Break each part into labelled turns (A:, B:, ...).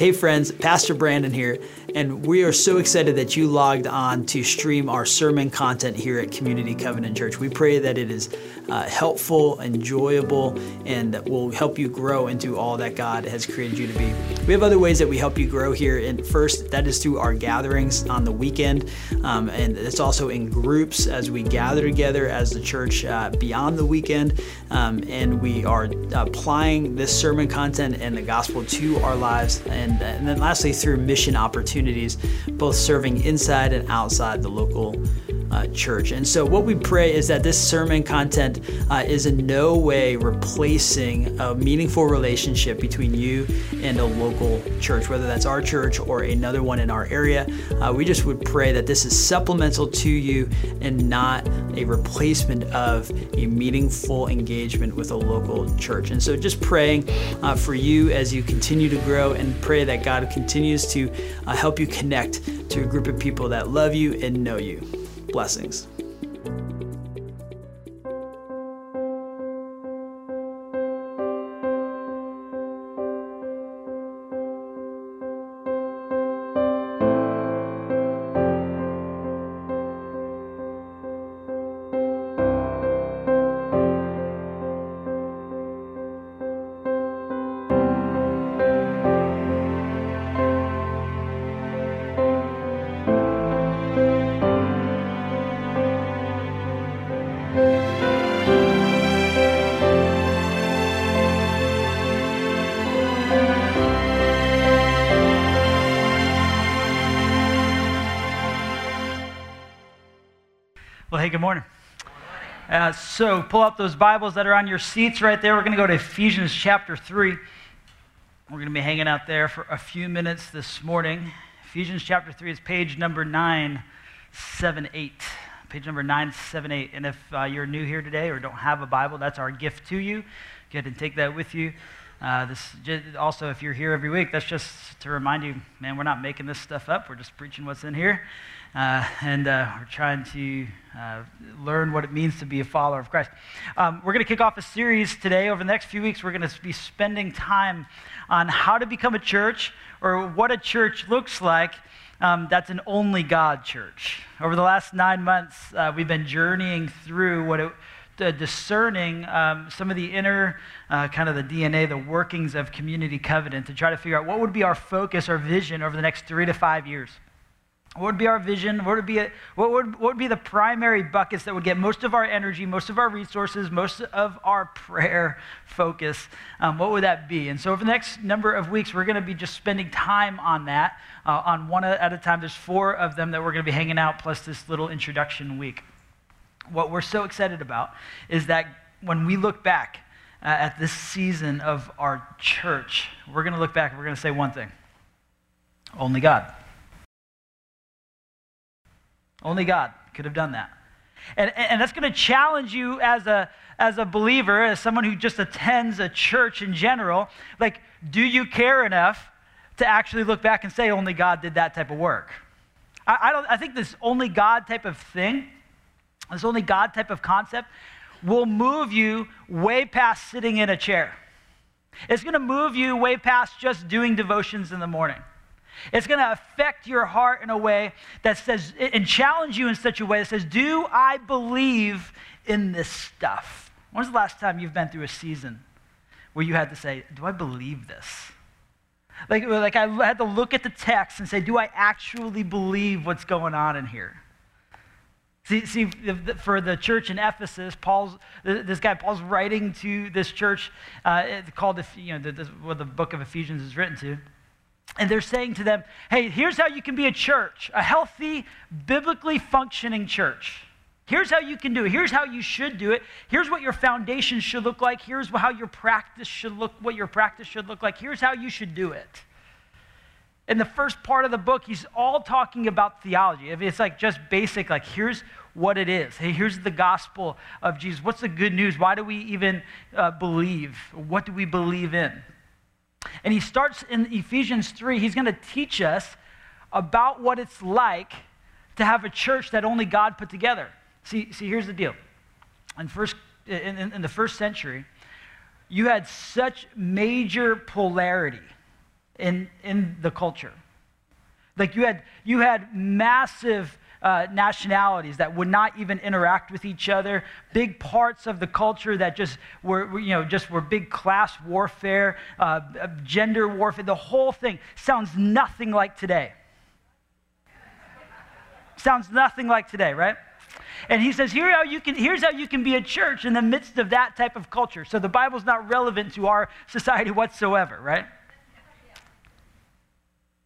A: Hey, friends, Pastor Brandon here, and we are so excited that you logged on to stream our sermon content here at Community Covenant Church. We pray that it is uh, helpful, enjoyable, and will help you grow into all that God has created you to be. We have other ways that we help you grow here. And first, that is through our gatherings on the weekend, um, and it's also in groups as we gather together as the church uh, beyond the weekend. Um, and we are applying this sermon content and the gospel to our lives. And and, and then lastly through mission opportunities, both serving inside and outside the local uh, church. And so, what we pray is that this sermon content uh, is in no way replacing a meaningful relationship between you and a local church, whether that's our church or another one in our area. Uh, we just would pray that this is supplemental to you and not a replacement of a meaningful engagement with a local church. And so, just praying uh, for you as you continue to grow and pray that God continues to uh, help you connect to a group of people that love you and know you. Blessings.
B: So, pull up those Bibles that are on your seats right there. We're going to go to Ephesians chapter 3. We're going to be hanging out there for a few minutes this morning. Ephesians chapter 3 is page number 978. Page number 978. And if uh, you're new here today or don't have a Bible, that's our gift to you. Go ahead and take that with you. Uh, this also, if you're here every week, that's just to remind you, man, we're not making this stuff up. We're just preaching what's in here. Uh, and uh, we're trying to uh, learn what it means to be a follower of Christ. Um, we're going to kick off a series today. Over the next few weeks, we're going to be spending time on how to become a church or what a church looks like. Um, that's an only God church. Over the last nine months, uh, we've been journeying through what it uh, discerning um, some of the inner uh, kind of the DNA, the workings of Community Covenant to try to figure out what would be our focus, our vision over the next three to five years. What would be our vision? What would be, a, what would, what would be the primary buckets that would get most of our energy, most of our resources, most of our prayer focus? Um, what would that be? And so, over the next number of weeks, we're going to be just spending time on that, uh, on one at a time. There's four of them that we're going to be hanging out, plus this little introduction week. What we're so excited about is that when we look back uh, at this season of our church, we're going to look back and we're going to say one thing only God. Only God could have done that. And, and that's going to challenge you as a, as a believer, as someone who just attends a church in general. Like, do you care enough to actually look back and say, only God did that type of work? I, I, don't, I think this only God type of thing, this only God type of concept, will move you way past sitting in a chair. It's going to move you way past just doing devotions in the morning. It's going to affect your heart in a way that says, and challenge you in such a way that says, Do I believe in this stuff? When's the last time you've been through a season where you had to say, Do I believe this? Like, like I had to look at the text and say, Do I actually believe what's going on in here? See, see, for the church in Ephesus, Paul's this guy Paul's writing to this church uh, called you know the, what the book of Ephesians is written to, and they're saying to them, hey, here's how you can be a church, a healthy, biblically functioning church. Here's how you can do it. Here's how you should do it. Here's what your foundation should look like. Here's how your practice should look, what your practice should look like. Here's how you should do it. In the first part of the book, he's all talking about theology. It's like just basic, like here's what it is. Hey, here's the gospel of Jesus. What's the good news? Why do we even uh, believe? What do we believe in? And he starts in Ephesians 3, he's going to teach us about what it's like to have a church that only God put together. See, see here's the deal. In, first, in, in, in the first century, you had such major polarity in, in the culture. Like you had, you had massive uh, nationalities that would not even interact with each other, big parts of the culture that just were, you know, just were big class warfare, uh, gender warfare. The whole thing sounds nothing like today. sounds nothing like today, right? And he says, Here how you can, here's how you can be a church in the midst of that type of culture. So the Bible's not relevant to our society whatsoever, right?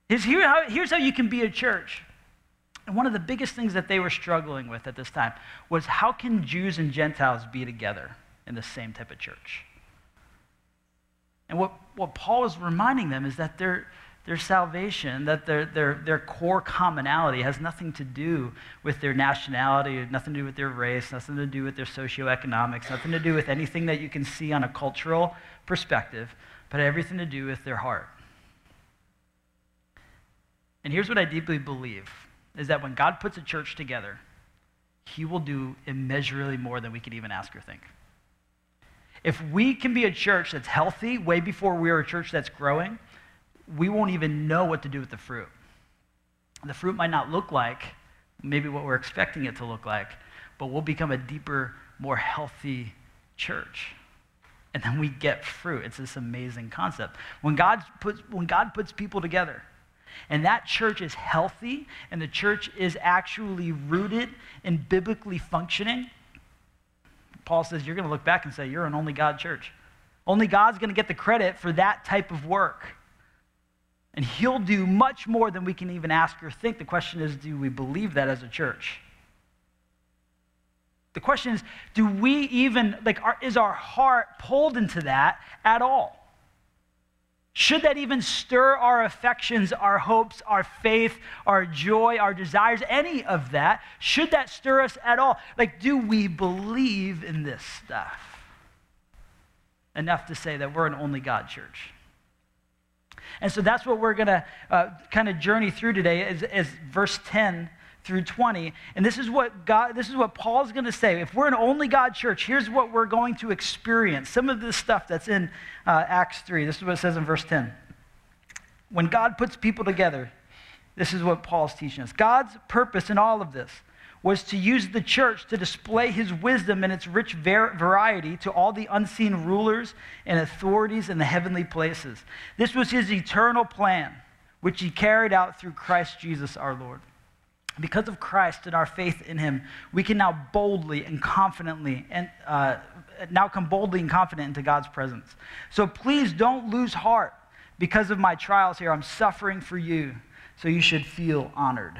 B: Here's, here how, here's how you can be a church. And one of the biggest things that they were struggling with at this time was how can Jews and Gentiles be together in the same type of church? And what, what Paul is reminding them is that their, their salvation, that their, their, their core commonality has nothing to do with their nationality, nothing to do with their race, nothing to do with their socioeconomics, nothing to do with anything that you can see on a cultural perspective, but everything to do with their heart. And here's what I deeply believe is that when God puts a church together, he will do immeasurably more than we could even ask or think. If we can be a church that's healthy way before we are a church that's growing, we won't even know what to do with the fruit. The fruit might not look like maybe what we're expecting it to look like, but we'll become a deeper, more healthy church. And then we get fruit. It's this amazing concept. When God puts, when God puts people together, and that church is healthy and the church is actually rooted and biblically functioning, Paul says you're going to look back and say, You're an only God church. Only God's going to get the credit for that type of work. And He'll do much more than we can even ask or think. The question is, do we believe that as a church? The question is, do we even, like, are, is our heart pulled into that at all? Should that even stir our affections, our hopes, our faith, our joy, our desires, any of that? Should that stir us at all? Like, do we believe in this stuff? Enough to say that we're an only God church. And so that's what we're going to uh, kind of journey through today is, is verse 10 through 20. And this is what God, this is what Paul's going to say. If we're an only God church, here's what we're going to experience. Some of this stuff that's in uh, Acts 3. This is what it says in verse 10. When God puts people together, this is what Paul's teaching us. God's purpose in all of this was to use the church to display his wisdom and its rich variety to all the unseen rulers and authorities in the heavenly places. This was his eternal plan, which he carried out through Christ Jesus our Lord. Because of Christ and our faith in him, we can now boldly and confidently and uh, now come boldly and confident into God's presence. So please don't lose heart because of my trials here. I'm suffering for you, so you should feel honored.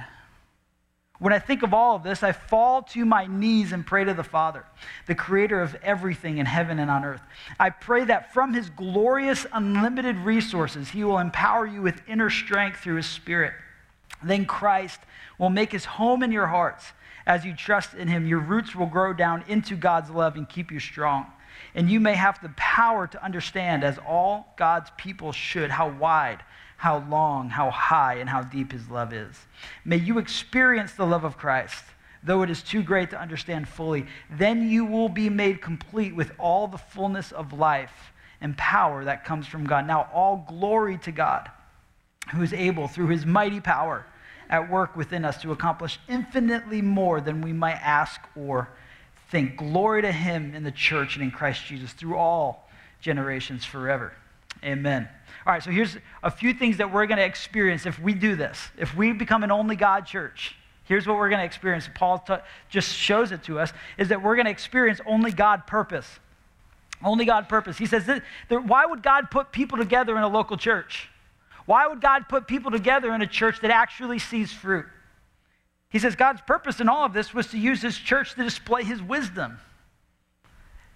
B: When I think of all of this, I fall to my knees and pray to the Father, the creator of everything in heaven and on earth. I pray that from his glorious, unlimited resources, he will empower you with inner strength through his Spirit. Then Christ will make his home in your hearts. As you trust in him, your roots will grow down into God's love and keep you strong. And you may have the power to understand, as all God's people should, how wide, how long, how high, and how deep his love is. May you experience the love of Christ, though it is too great to understand fully. Then you will be made complete with all the fullness of life and power that comes from God. Now, all glory to God, who is able, through his mighty power, at work within us to accomplish infinitely more than we might ask or think. Glory to him in the church and in Christ Jesus through all generations forever. Amen. All right, so here's a few things that we're going to experience if we do this. If we become an only God church, here's what we're going to experience. Paul t- just shows it to us is that we're going to experience only God purpose. Only God purpose. He says, that, why would God put people together in a local church? Why would God put people together in a church that actually sees fruit? He says God's purpose in all of this was to use his church to display his wisdom.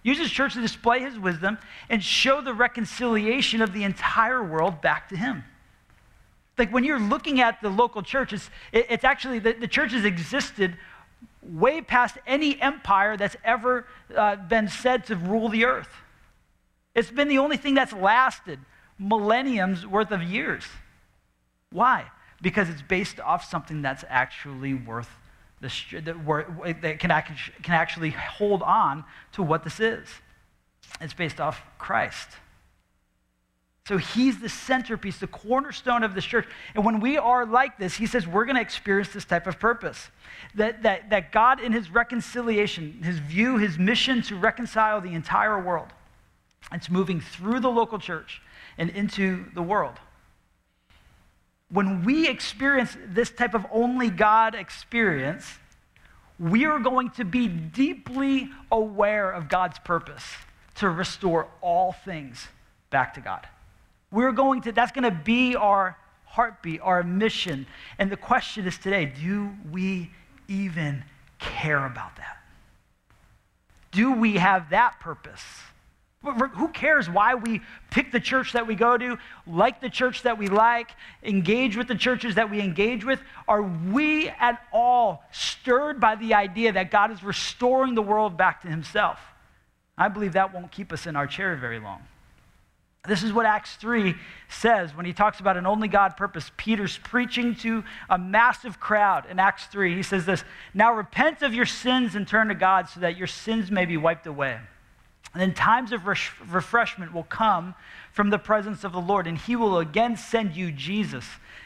B: Use his church to display his wisdom and show the reconciliation of the entire world back to him. Like when you're looking at the local church, it's, it's actually, the, the church has existed way past any empire that's ever uh, been said to rule the earth. It's been the only thing that's lasted millenniums worth of years. Why? Because it's based off something that's actually worth the, that, that can, can actually hold on to what this is. It's based off Christ. So he's the centerpiece, the cornerstone of this church. And when we are like this, he says we're going to experience this type of purpose. That, that, that God, in his reconciliation, his view, his mission to reconcile the entire world, it's moving through the local church and into the world. When we experience this type of only God experience, we are going to be deeply aware of God's purpose to restore all things back to God. We're going to, that's going to be our heartbeat, our mission. And the question is today do we even care about that? Do we have that purpose? Who cares why we pick the church that we go to, like the church that we like, engage with the churches that we engage with? Are we at all stirred by the idea that God is restoring the world back to Himself? I believe that won't keep us in our chair very long. This is what Acts 3 says when he talks about an only God purpose. Peter's preaching to a massive crowd in Acts 3. He says this Now repent of your sins and turn to God so that your sins may be wiped away. And then times of refreshment will come from the presence of the Lord, and he will again send you Jesus,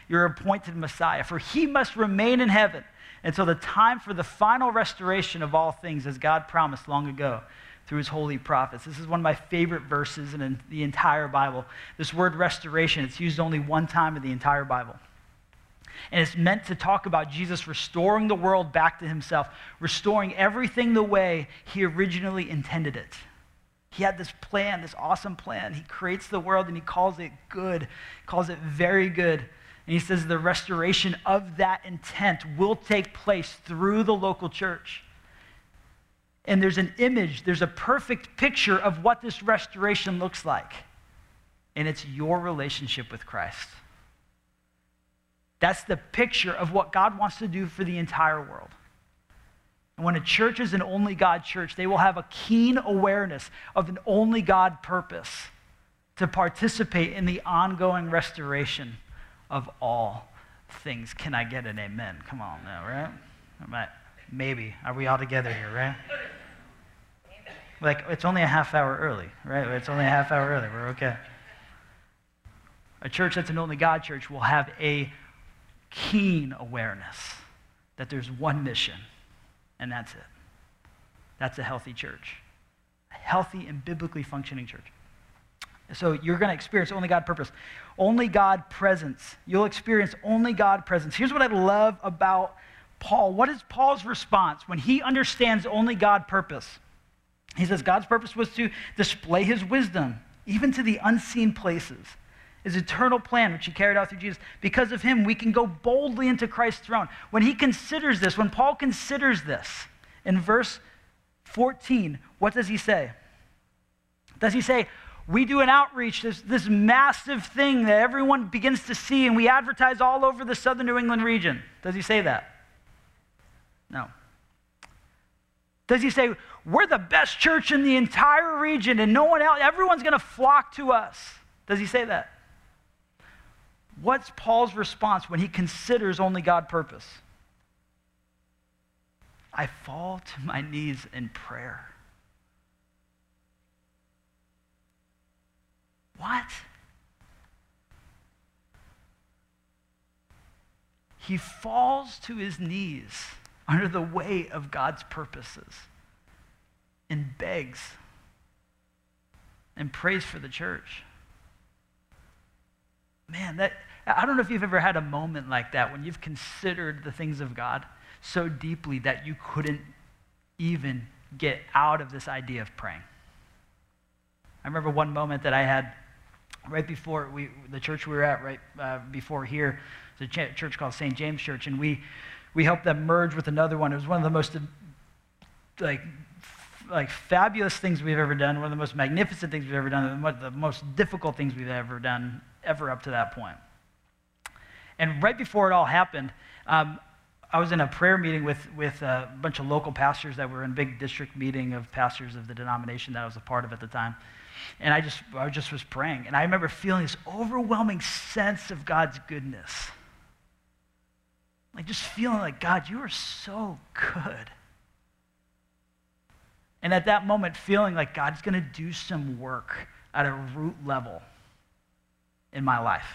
B: your appointed Messiah. For he must remain in heaven until the time for the final restoration of all things, as God promised long ago through his holy prophets. This is one of my favorite verses in the entire Bible. This word restoration, it's used only one time in the entire Bible. And it's meant to talk about Jesus restoring the world back to himself, restoring everything the way he originally intended it. He had this plan, this awesome plan. He creates the world and he calls it good, calls it very good. And he says the restoration of that intent will take place through the local church. And there's an image, there's a perfect picture of what this restoration looks like. And it's your relationship with Christ. That's the picture of what God wants to do for the entire world. And when a church is an only God church, they will have a keen awareness of an only God purpose to participate in the ongoing restoration of all things. Can I get an amen? Come on now, right? Maybe. Are we all together here, right? Like, it's only a half hour early, right? It's only a half hour early. We're okay. A church that's an only God church will have a keen awareness that there's one mission and that's it. That's a healthy church, a healthy and biblically functioning church. So you're going to experience only God purpose, only God presence. You'll experience only God presence. Here's what I love about Paul. What is Paul's response when he understands only God purpose? He says God's purpose was to display his wisdom, even to the unseen places his eternal plan, which he carried out through Jesus. Because of him, we can go boldly into Christ's throne. When he considers this, when Paul considers this, in verse 14, what does he say? Does he say, we do an outreach, this, this massive thing that everyone begins to see, and we advertise all over the southern New England region? Does he say that? No. Does he say, we're the best church in the entire region and no one else, everyone's going to flock to us? Does he say that? What's Paul's response when he considers only God purpose? I fall to my knees in prayer. What? He falls to his knees under the weight of God's purposes and begs and prays for the church man, that, I don't know if you've ever had a moment like that when you've considered the things of God so deeply that you couldn't even get out of this idea of praying. I remember one moment that I had right before we, the church we were at, right uh, before here, it's a ch- church called St. James Church, and we, we helped them merge with another one. It was one of the most like like fabulous things we've ever done, one of the most magnificent things we've ever done, one of the most difficult things we've ever done, ever up to that point. And right before it all happened, um, I was in a prayer meeting with, with a bunch of local pastors that were in a big district meeting of pastors of the denomination that I was a part of at the time. And I just, I just was praying. And I remember feeling this overwhelming sense of God's goodness. Like just feeling like, God, you are so good. And at that moment, feeling like God's going to do some work at a root level in my life.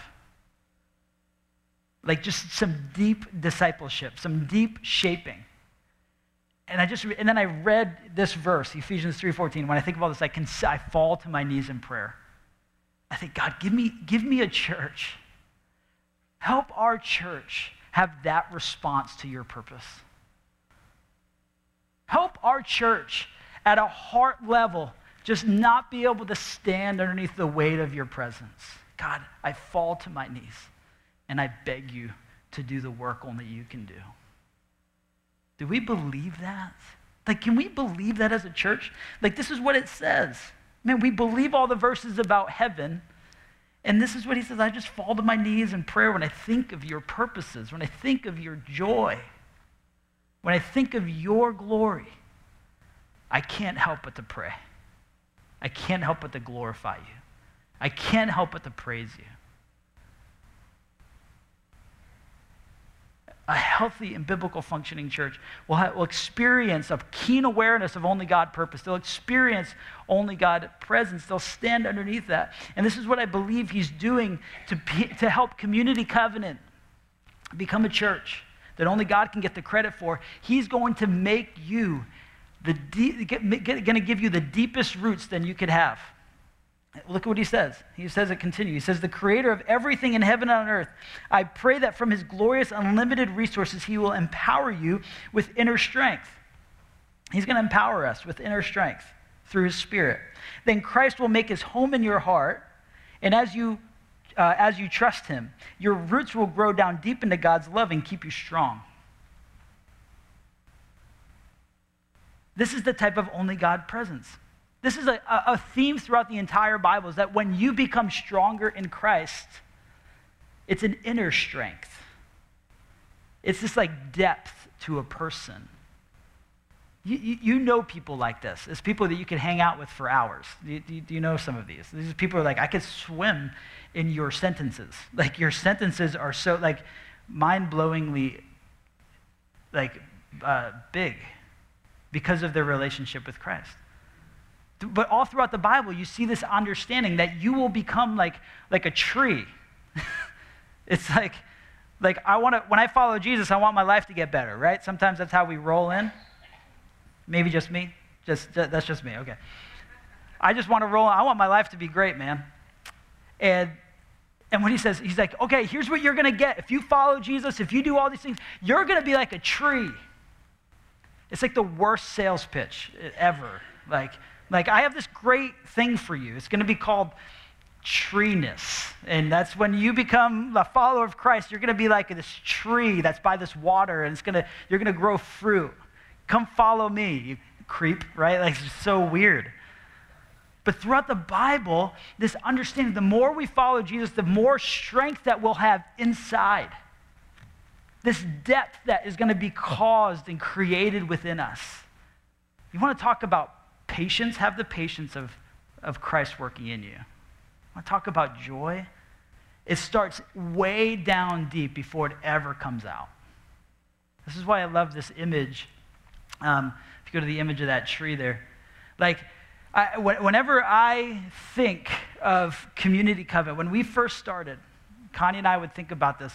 B: Like just some deep discipleship, some deep shaping. And I just and then I read this verse, Ephesians 3:14. When I think all this, I can I fall to my knees in prayer. I think, God, give me, give me a church. Help our church have that response to your purpose. Help our church at a heart level just not be able to stand underneath the weight of your presence. God, I fall to my knees and I beg you to do the work only you can do. Do we believe that? Like, can we believe that as a church? Like, this is what it says. Man, we believe all the verses about heaven. And this is what he says I just fall to my knees in prayer when I think of your purposes, when I think of your joy, when I think of your glory. I can't help but to pray. I can't help but to glorify you. I can't help but to praise you. a healthy and biblical functioning church will, have, will experience a keen awareness of only God purpose. They'll experience only God presence. They'll stand underneath that. And this is what I believe he's doing to, to help Community Covenant become a church that only God can get the credit for. He's going to make you the going to give you the deepest roots than you could have. Look at what he says. He says it continue. He says, The creator of everything in heaven and on earth, I pray that from his glorious, unlimited resources, he will empower you with inner strength. He's going to empower us with inner strength through his spirit. Then Christ will make his home in your heart, and as you uh, as you trust him, your roots will grow down deep into God's love and keep you strong. This is the type of only God presence. This is a, a theme throughout the entire Bible is that when you become stronger in Christ, it's an inner strength. It's this like depth to a person. You, you, you, know people like this. It's people that you can hang out with for hours. Do, do, do you know some of these? These people are like, I could swim in your sentences. Like your sentences are so like mind-blowingly like uh, big because of their relationship with Christ. But all throughout the Bible, you see this understanding that you will become like, like a tree. it's like, like I want to, when I follow Jesus, I want my life to get better, right? Sometimes that's how we roll in. Maybe just me. Just, that's just me. Okay. I just want to roll. I want my life to be great, man. And and when he says, he's like, okay, here's what you're going to get. If you follow Jesus, if you do all these things, you're going to be like a tree. It's like the worst sales pitch ever. Like, like, I have this great thing for you. It's going to be called treeness. And that's when you become a follower of Christ, you're going to be like this tree that's by this water and it's going to, you're going to grow fruit. Come follow me, you creep, right? Like, it's so weird. But throughout the Bible, this understanding, the more we follow Jesus, the more strength that we'll have inside. This depth that is going to be caused and created within us. You want to talk about patience, have the patience of, of Christ working in you. I talk about joy. It starts way down deep before it ever comes out. This is why I love this image. Um, if you go to the image of that tree there, like, I, whenever I think of community covenant, when we first started, Connie and I would think about this.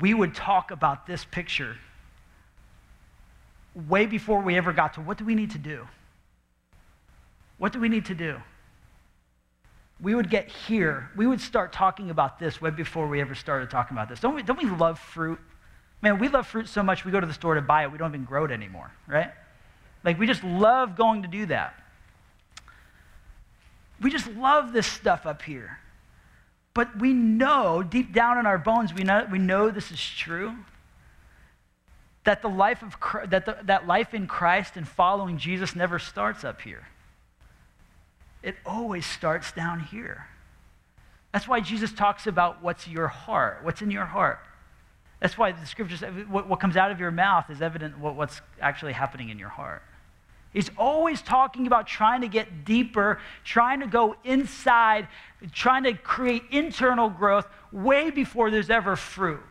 B: We would talk about this picture way before we ever got to what do we need to do? What do we need to do? We would get here. We would start talking about this way before we ever started talking about this. Don't we, don't we love fruit? Man, we love fruit so much we go to the store to buy it. We don't even grow it anymore, right? Like, we just love going to do that. We just love this stuff up here. But we know, deep down in our bones, we know, we know this is true. That the life of that, the, that life in Christ and following Jesus never starts up here it always starts down here. That's why Jesus talks about what's your heart, what's in your heart. That's why the scriptures, what, what comes out of your mouth is evident what, what's actually happening in your heart. He's always talking about trying to get deeper, trying to go inside, trying to create internal growth way before there's ever fruit.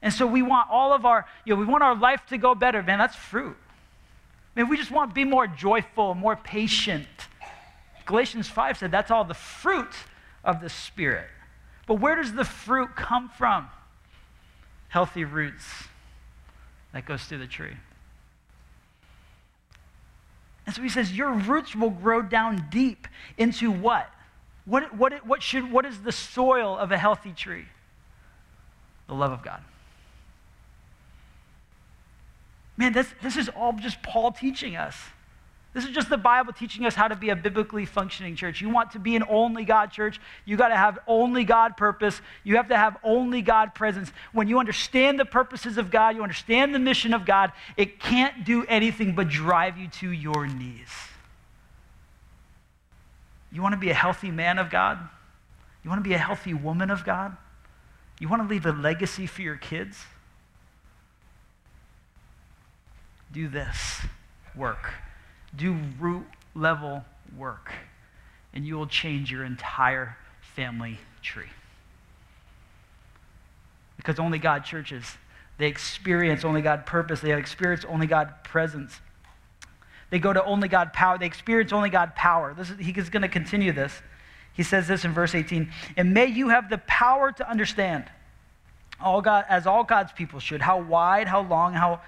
B: And so we want all of our, you know, we want our life to go better. Man, that's fruit. Mean, we just want to be more joyful, more patient, Galatians 5 said that's all the fruit of the Spirit. But where does the fruit come from? Healthy roots that goes through the tree. And so he says, Your roots will grow down deep into what? What, what, what, should, what is the soil of a healthy tree? The love of God. Man, this, this is all just Paul teaching us. This is just the Bible teaching us how to be a biblically functioning church. You want to be an only God church, you got to have only God purpose. You have to have only God presence. When you understand the purposes of God, you understand the mission of God, it can't do anything but drive you to your knees. You want to be a healthy man of God? You want to be a healthy woman of God? You want to leave a legacy for your kids? Do this work. Do root level work, and you will change your entire family tree. Because only God churches, they experience only God purpose, they experience only God presence. They go to only God power, they experience only God power. This is, he is going to continue this. He says this in verse 18, and may you have the power to understand, all God, as all God's people should, how wide, how long, how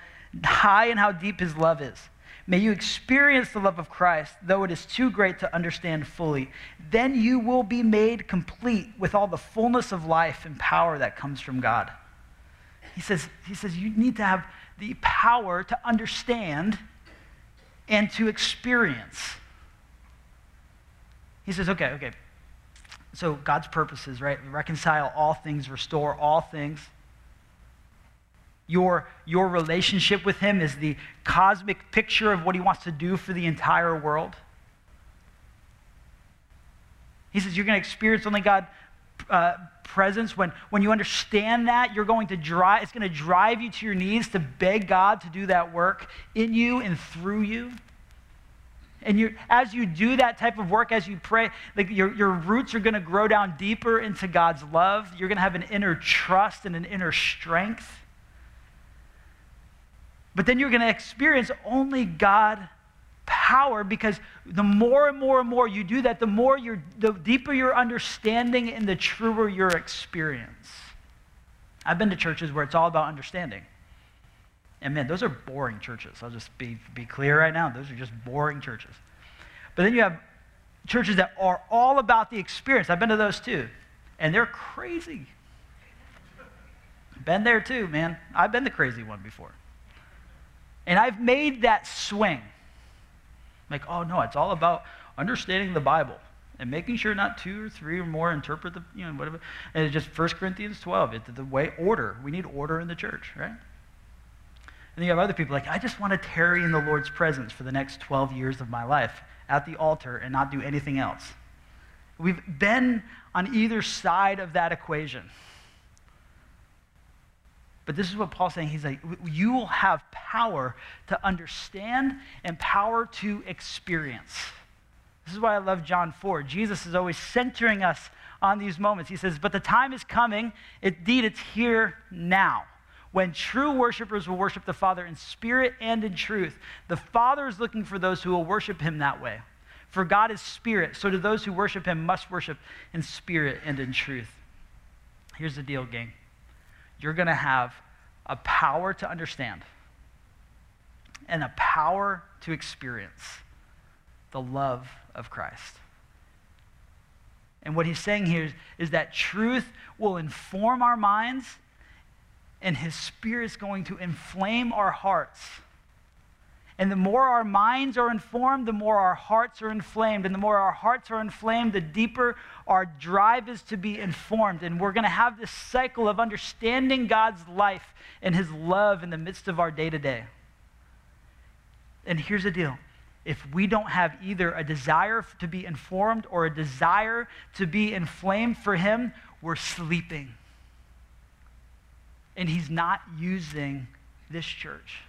B: high and how deep his love is. May you experience the love of Christ, though it is too great to understand fully. Then you will be made complete with all the fullness of life and power that comes from God. He says, he says you need to have the power to understand and to experience. He says, okay, okay. So God's purposes, right? Reconcile all things, restore all things your, your relationship with Him is the cosmic picture of what He wants to do for the entire world. He says you're going to experience only God uh, presence. When, when you understand that, you're going to drive, it's going to drive you to your knees to beg God to do that work in you and through you. And you, as you do that type of work, as you pray, like your, your roots are going to grow down deeper into God's love. You're going to have an inner trust and an inner strength. But then you're going to experience only God power because the more and more and more you do that, the more you're, the deeper your understanding and the truer your experience. I've been to churches where it's all about understanding. And man, those are boring churches. I'll just be, be clear right now. Those are just boring churches. But then you have churches that are all about the experience. I've been to those too. And they're crazy. Been there too, man. I've been the crazy one before. And I've made that swing. Like, oh no, it's all about understanding the Bible and making sure not two or three or more interpret the, you know, whatever. And it's just 1 Corinthians 12. It's the way order. We need order in the church, right? And you have other people like, I just want to tarry in the Lord's presence for the next 12 years of my life at the altar and not do anything else. We've been on either side of that equation. But this is what Paul's saying. He's like, you will have power to understand and power to experience. This is why I love John 4. Jesus is always centering us on these moments. He says, But the time is coming, indeed, it's here now, when true worshipers will worship the Father in spirit and in truth. The Father is looking for those who will worship him that way. For God is spirit, so do those who worship him must worship in spirit and in truth. Here's the deal, gang you're going to have a power to understand and a power to experience the love of Christ. And what he's saying here is, is, that truth will inform our minds, and his spirit is going to inflame our hearts and the more our minds are informed, the more our hearts are inflamed. And the more our hearts are inflamed, the deeper our drive is to be informed. And we're going to have this cycle of understanding God's life and his love in the midst of our day to day. And here's the deal if we don't have either a desire to be informed or a desire to be inflamed for him, we're sleeping. And he's not using this church.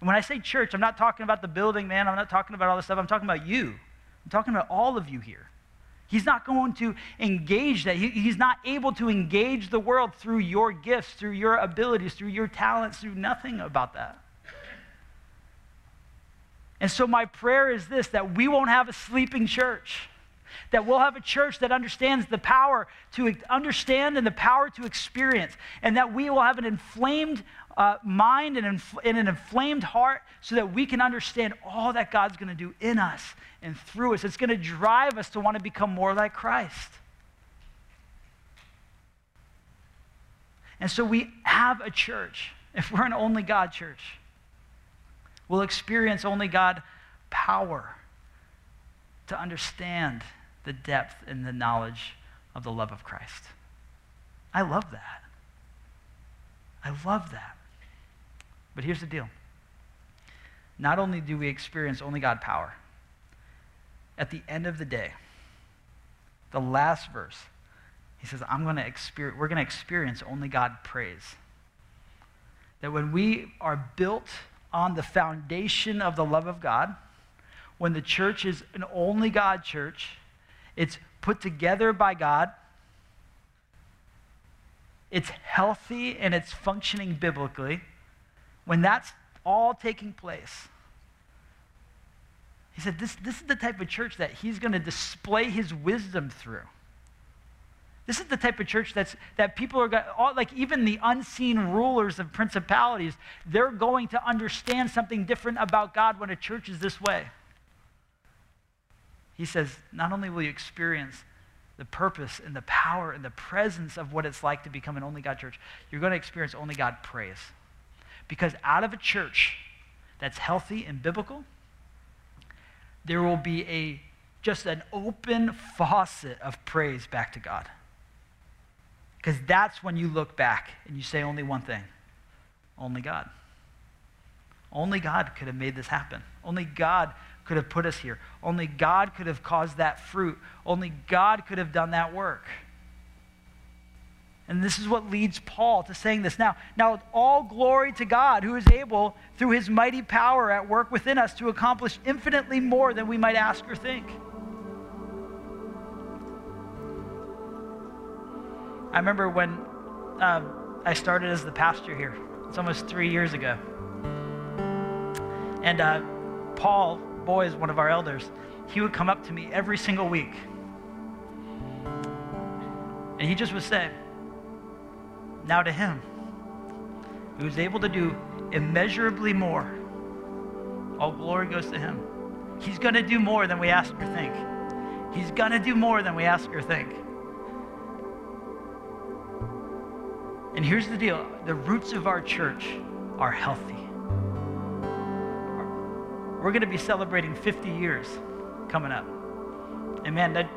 B: And when I say church, I'm not talking about the building, man. I'm not talking about all this stuff. I'm talking about you. I'm talking about all of you here. He's not going to engage that. He, he's not able to engage the world through your gifts, through your abilities, through your talents, through nothing about that. And so, my prayer is this that we won't have a sleeping church. That we'll have a church that understands the power to understand and the power to experience, and that we will have an inflamed uh, mind and, inf- and an inflamed heart so that we can understand all that God's going to do in us and through us. It's going to drive us to want to become more like Christ. And so we have a church. If we're an only God church, we'll experience only God power to understand the depth and the knowledge of the love of Christ. I love that. I love that. But here's the deal not only do we experience only God power, at the end of the day, the last verse, he says, I'm going to experience, we're going to experience only God praise. That when we are built on the foundation of the love of God, when the church is an only God church, it's put together by God, it's healthy and it's functioning biblically, when that's all taking place, he said, this, this is the type of church that he's going to display his wisdom through. This is the type of church that's, that people are, all, like even the unseen rulers of principalities, they're going to understand something different about God when a church is this way. He says, not only will you experience the purpose and the power and the presence of what it's like to become an only God church, you're going to experience only God praise. Because out of a church that's healthy and biblical, there will be a just an open faucet of praise back to God. Because that's when you look back and you say only one thing only God. Only God could have made this happen. Only God could have put us here. Only God could have caused that fruit. Only God could have done that work. And this is what leads Paul to saying this. Now, now all glory to God who is able, through his mighty power at work within us, to accomplish infinitely more than we might ask or think. I remember when uh, I started as the pastor here. It's almost three years ago. And uh, Paul Boy is one of our elders. He would come up to me every single week. And he just would say, Now to him, who's able to do immeasurably more, all glory goes to him. He's going to do more than we ask or think. He's going to do more than we ask or think. And here's the deal the roots of our church are healthy. We're going to be celebrating 50 years coming up. And man, that,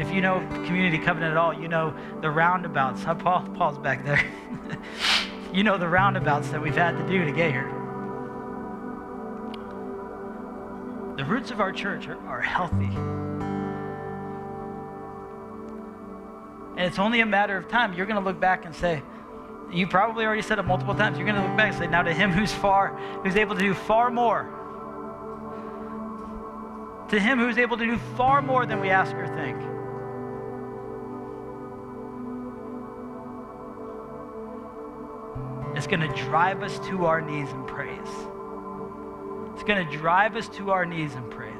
B: if you know Community Covenant at all, you know the roundabouts. Huh, Paul? Paul's back there. you know the roundabouts that we've had to do to get here. The roots of our church are, are healthy. And it's only a matter of time. You're going to look back and say, you probably already said it multiple times. You're going to look back and say, now to him who's far, who's able to do far more to him who's able to do far more than we ask or think. It's going to drive us to our knees in praise. It's going to drive us to our knees in praise.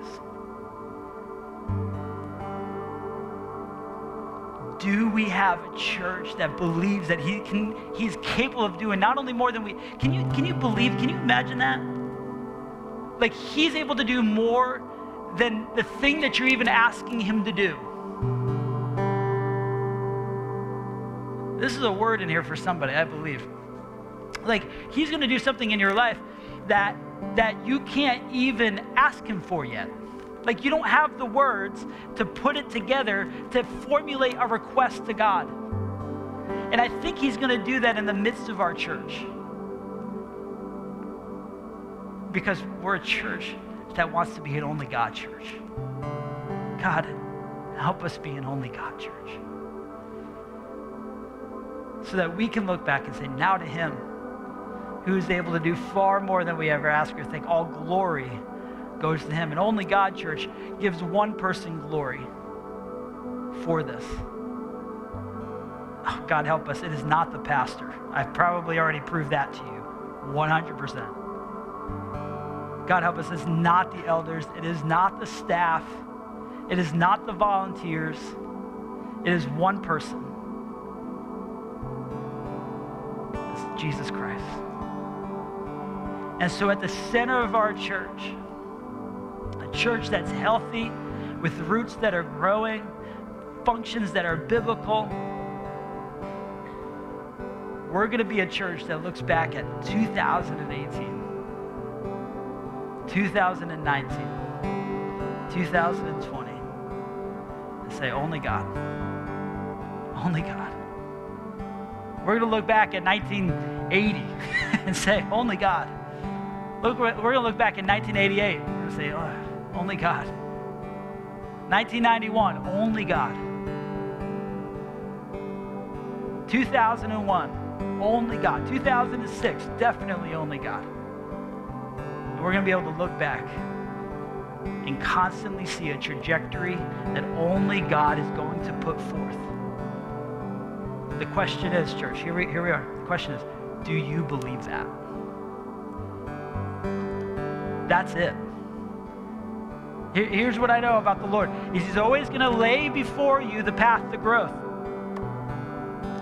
B: Do we have a church that believes that he can he's capable of doing not only more than we can you can you believe can you imagine that? Like he's able to do more than the thing that you're even asking Him to do. This is a word in here for somebody, I believe. Like, He's going to do something in your life that, that you can't even ask Him for yet. Like, you don't have the words to put it together to formulate a request to God. And I think He's going to do that in the midst of our church. Because we're a church that wants to be an only God church. God, help us be an only God church. So that we can look back and say, now to Him who is able to do far more than we ever ask or think. All glory goes to Him. And only God church gives one person glory for this. Oh, God help us. It is not the pastor. I've probably already proved that to you 100%. God help us, it's not the elders, it is not the staff, It is not the volunteers, it is one person. It's Jesus Christ. And so, at the center of our church, a church that's healthy, with roots that are growing, functions that are biblical, we're going to be a church that looks back at 2018, 2019, 2020, and say, only God. Only God. We're going to look back at 1980 and say, only God. Look, we're going to look back in 1988. We're going to say, oh, only God. 1991, only God. 2001, only God. 2006, definitely only God. And we're going to be able to look back and constantly see a trajectory that only God is going to put forth. The question is, church, here we, here we are. The question is, do you believe that? That's it. Here's what I know about the Lord. He's always going to lay before you the path to growth.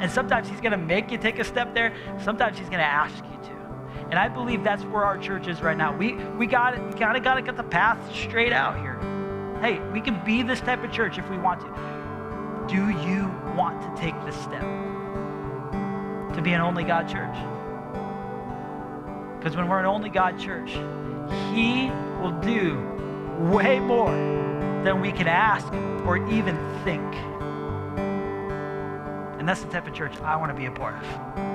B: And sometimes he's going to make you take a step there. Sometimes he's going to ask you to. And I believe that's where our church is right now. We we got it. Kind of got to get the path straight out here. Hey, we can be this type of church if we want to. Do you want to take this step to be an only God church? Because when we're an only God church, He will do way more than we can ask or even think. And that's the type of church I want to be a part of.